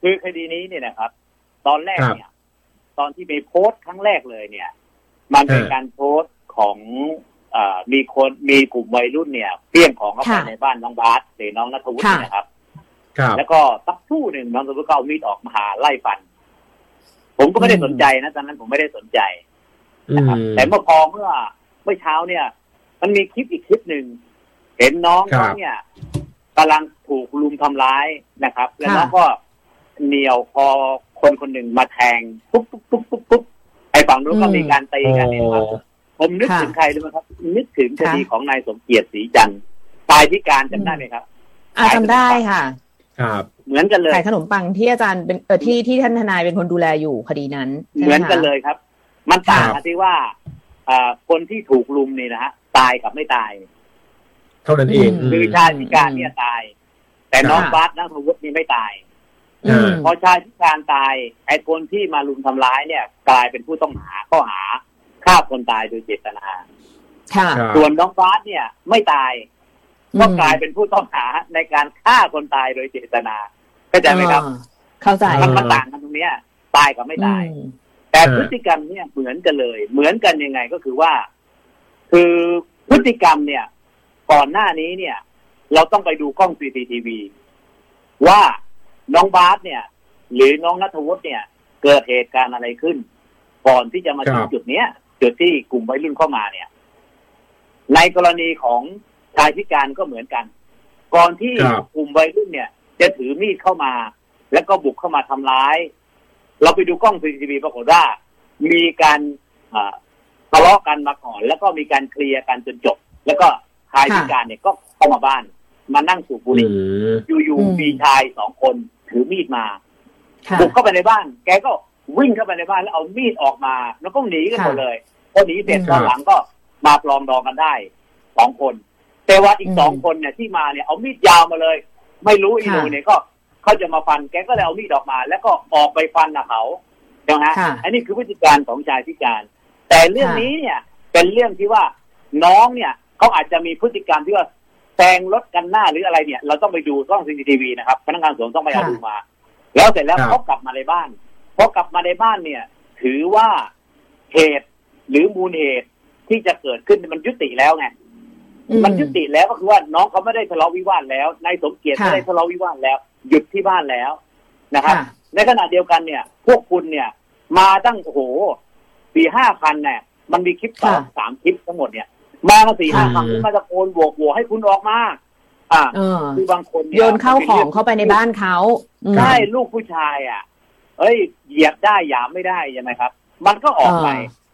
คือคดีนี้เนี่ยนะครับ ตอนแรกเนี่ย ตอนที่มีโพสต์ครั้งแรกเลยเนี่ย มันเป็นการโพสต์ของอมีคนมีกลุ่มวัยรุ่นเนี่ยเปี้ยงของเข้าไปในบ้านน้องบาสหรือน้องนัทวุฒินะครับครับแล้วก็สักครู่หนึ่งน้องนัทวุฒิก็เอามีดออกมาหาไล่ฟัน ผมก็ไม่ได้สนใจนะตอนนั้นผมไม่ได้สนใจนะครับแต่เมื่อพอเมื่อเมื่อเช้าเนี่ย มันมีคลิปอีกคลิปหนึ่งเห็นน้องน้องเนี่ยกำลังถูกลุมทำร้ายนะครับ แล้วน้องก็ เหนียวพอคนคนหนึ่งมาแทงปุ๊บปุ๊บปุ๊บปุ๊บปุ๊บไอ้ฝั่งนู้นก็มีการตีกันเนี่ยครับผมนึกถึงใครรู้ไหมครับ นึกถึงคดีของนายสมเกียรติศรีจันทร์ตายพิการจำได้ไหมครับอ่าจำได้ค่ะ ครับ เหมือนกันเลยขายขนมปังที่อาจารย์เป็นเออที่ที่ท่านทนายเป็นคนดูแลอยู่คดีนั้น เหมือนกันเลยครับ มันต่างกันที่ว่าคนที่ถูกลุมนี่นะฮะตายกับไม่ตาย เท่านั้นเองคือชายพิการเนี่ยตาย แต่น้องบาสนักวุฒินี่ไม่ตาย พอชายพิการตายไอ้คนที่มาลุมทำร้ายเนี่ย กลายเป็นผู้ต้องหาข้อหาฆ่าคนตายโดยเจตนาค่ะส่วนน้องบาสเนี่ย ไม่ตายก็กลายเป็นผู้ต้องหาในการฆ่าคนตายโดยเจตนาเข้าใจไหมครับ เข้าใจมันมาต่างกันตรงเนี้ย ตายกับไม่ตาย แต่พฤติกรรมเนี่ยเหมือนกันเลย เหมือนกันยังไงก็คือว่า คือพฤติกรรมเนี่ย ก่อนหน้านี้เนี่ย เราต้องไปดูกล้องซีซีทีวีว่า น้องบาสเนี่ย หรือน้องนัทวุฒิเนี่ย เกิดเหตุการณ์อะไรขึ้น ก่อนที่จะมาถึงจุดเนี้ยจุดที่กลุ่มวัยรุ่นเข้ามาเนี่ย ในกรณีของชายพิการก็เหมือนกัน ก่อนที่กลุ่มวัยรุ่นเนี่ย จะถือมีดเข้ามา แล้วก็บุกเข้ามาทำร้าย เราไปดูกล้องซีทีวีปรากฏว่ามีการทะเลาะกันมาก่อน แล้วก็มีการเคลียร์กันจนจบ แล้วก็ชายพิการเนี่ยก็เข้ามาบ้าน มานั่งสูบบุหรี่อยู่ๆมีชายสองคน ถือมีดมาบุกเข้าไปในบ้าน แกก็วิ่งเข้าไปในบ้านแล้วเอามีดออกมา แล้วก็หนีกันหมดเลยพอหนีเสร็จตอนหลังก็มาปลองดองกันได้สองคน แต่ว่าอีกสองคนเนี่ยที่มาเนี่ยเอามีดยาวมาเลย ไม่รู้อีโนเนี่ยก็เขาจะมาฟันแกก็เลยเอามีดออกมา แล้วก็ออกไปฟันนะเขาใช่ไหมฮะอันนี้คือพฤติการของชายพิการ แต่เรื่องนี้เนี่ย เป็นเรื่องที่ว่าน้องเนี่ยเขาอาจจะมีพฤติกรรมที่ว่า แซงรถกันหน้าหรืออะไรเนี่ย เราต้องไปดูกล้องซีซีทีวีนะครับพนักงานสวนต้องไปเอาดูมา แล้วเสร็จแล้วเขากลับมาในบ้านพอกลับมาในบ้านเนี่ย ถือว่าเหตุหรือมูลเหตุที่จะเกิดขึ้นมันยุติแล้วไงมันยุติแล้วก็คือว่าน้องเขาไม่ได้ทะเลาะวิวาทแล้วนายสมเกียรติไม่ได้ทะเลาะวิวาทแล้ว หยุดที่บ้านแล้วนะครับ ในขณะเดียวกันเนี่ย พวกคุณเนี่ย มาตั้งโอ้โหสี่ห้าคันเนี่ยมันมีคลิปสองสามคลิปทั้งหมดเนี่ย มามาสี่ห้าคันมาตะโกนโวกโวให้คุณออกมา อ่าคือบางคนโยนเข้าของเข้าไปในบ้านเขาใช่ลูกผู้ชาย อะ เอ้ย เหยียบได้หยามไม่ได้ใช่ไหมครับ มันก็ออกไป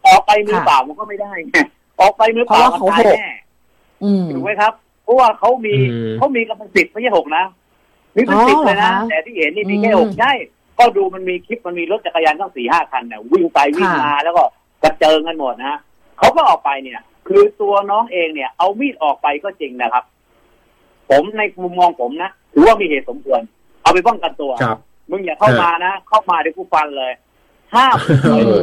ออกไปมือเปล่ามันก็ไม่ได้ไงออกไปมือเปล่ามันตายแน่ถูกไหมครับ เพราะว่าเขามีเขามีกำลังสิบไม่ใช่หกนะมีเป็นสิบเลยนะแต่ที่เห็นนี่มีแค่หกใช่ก็ดูมันมีคลิปมันมีรถจักรยานตั้งสี่ห้าคันเนี่ยวิ่งไปวิ่งมาแล้วก็กระเจิงกันหมดนะเขาก็ออกไปเนี่ย คือตัวน้องเองเนี่ย เอามีดออกไปก็จริงนะครับ ผมในมุมมองผมนะถือว่ามีเหตุสมควร เอาไปป้องกันตัวมึงอย่าเข้ามานะ เข้ามาเดี๋ยวกูฟันเลยห้าม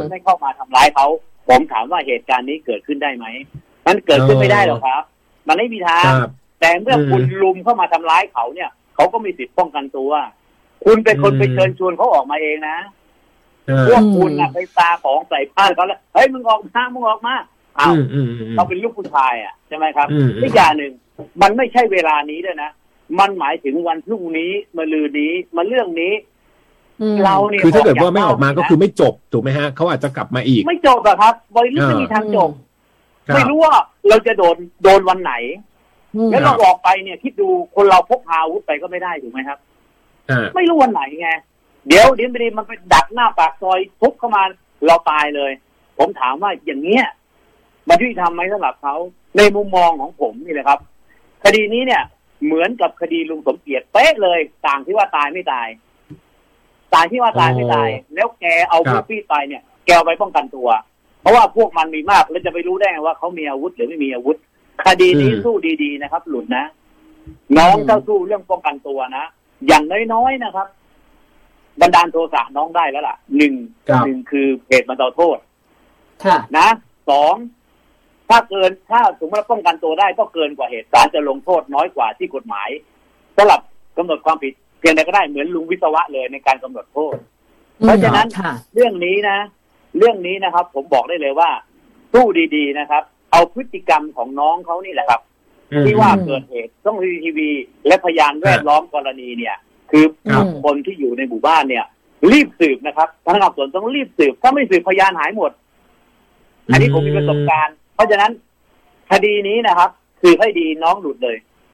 ไม่เข้ามาทำร้ายเขาผมถามว่าเหตุการณ์นี้เกิดขึ้นได้ไหมมันเกิดขึ้นไม่ได้หรอกครับ มันไม่มีทาง แต่เมื่อคุณลุมเข้ามาทำร้ายเขาเนี่ย เขาก็มีสิทธิ์ป้องกันตัว คุณเป็นคนไปเชิญชวนเขาออกมาเองนะพวกคุณนะไปตาของใส่ผ้าเขาแล้วเฮ้ยมึงออกมามึงออกมา อ้าวเราเป็นลูกผู้ชายอะใช่ไหมครับอีกอย่างหนึ่งมันไม่ใช่เวลานี้ด้วยนะ มันหมายถึงวันพรุ่งนี้มาลือนี้มาเรื่องนี้เราเนี่ยคือถ้าเกิดว่าไม่ออกมาก็คือไม่จบถูกไหมฮะเขาอาจจะกลับมาอีก ไม่จบอะครับบริษัทไม่มีทางจบไม่รู้ว่าเราจะโดนโดนวันไหนแล้วเราออกไปเนี่ยคิดดูคนเราพกพาอาวุธไปก็ไม่ได้ถูกไหมครับไม่รู้วันไหนไงเดี๋ยวเดี๋ยวไม่ดีมันไปดักหน้าปากซอยทุบเข้ามาเราตายเลย ผมถามว่าอย่างเนี้ย มันยุติธรรมไหมสำหรับเขาในมุมมองของผมนี่แหละครับ คดีนี้เนี่ย เหมือนกับคดีลุงสมเกียรติเป๊ะเลย ต่างที่ว่าตายไม่ตายตายที่ว่าตายไม่ตาย แล้วแกเอาผู้พี่ไปเนี่ย แกเอาไปป้องกันตัว เพราะว่าพวกมันมีมากแล้วจะไปรู้ได้ไงว่าเขามีอาวุธหรือไม่มีอาวุธ คดีนี้สู้ดีๆนะครับ หลุดนะ น้องเจ้าสู้เรื่องป้องกันตัวนะอย่างน้อยๆนะครับบันดาลโทสะน้องได้แล้วล่ะหนึ่งหนึ่งคือเหตุบรรเทาโทษนะสอง ถ้าเกินถ้าสมมติป้องกันตัวได้ก็เกินกว่าเหตุศาลจะลงโทษน้อยกว่าที่กฎหมายสำหรับกำหนดความผิดพียงใดก็ได้เหมือนลุงวิศวะเลยในการกำหนดโทษ เพราะฉะนั้นค่ะเรื่องนี้นะ เรื่องนี้นะครับ ผมบอกได้เลยว่าสู้ดีๆนะครับ เอาพฤติกรรมของน้องเขานี่แหละครับอืมที่ว่าอืมเกิดเหตุต้องซีทีวี และพยานแวดล้อมกรณีเนี่ย คือครับคนที่อยู่ในหมู่บ้านเนี่ย รีบสืบนะครับพนักงานสอบสวนต้องรีบสืบ ถ้าไม่สืบพยานหายหมด อันนี้ผมมีประสบการณ์ เพราะฉะนั้นคดีนี้นะครับ คือให้ดีน้องหลุดเลย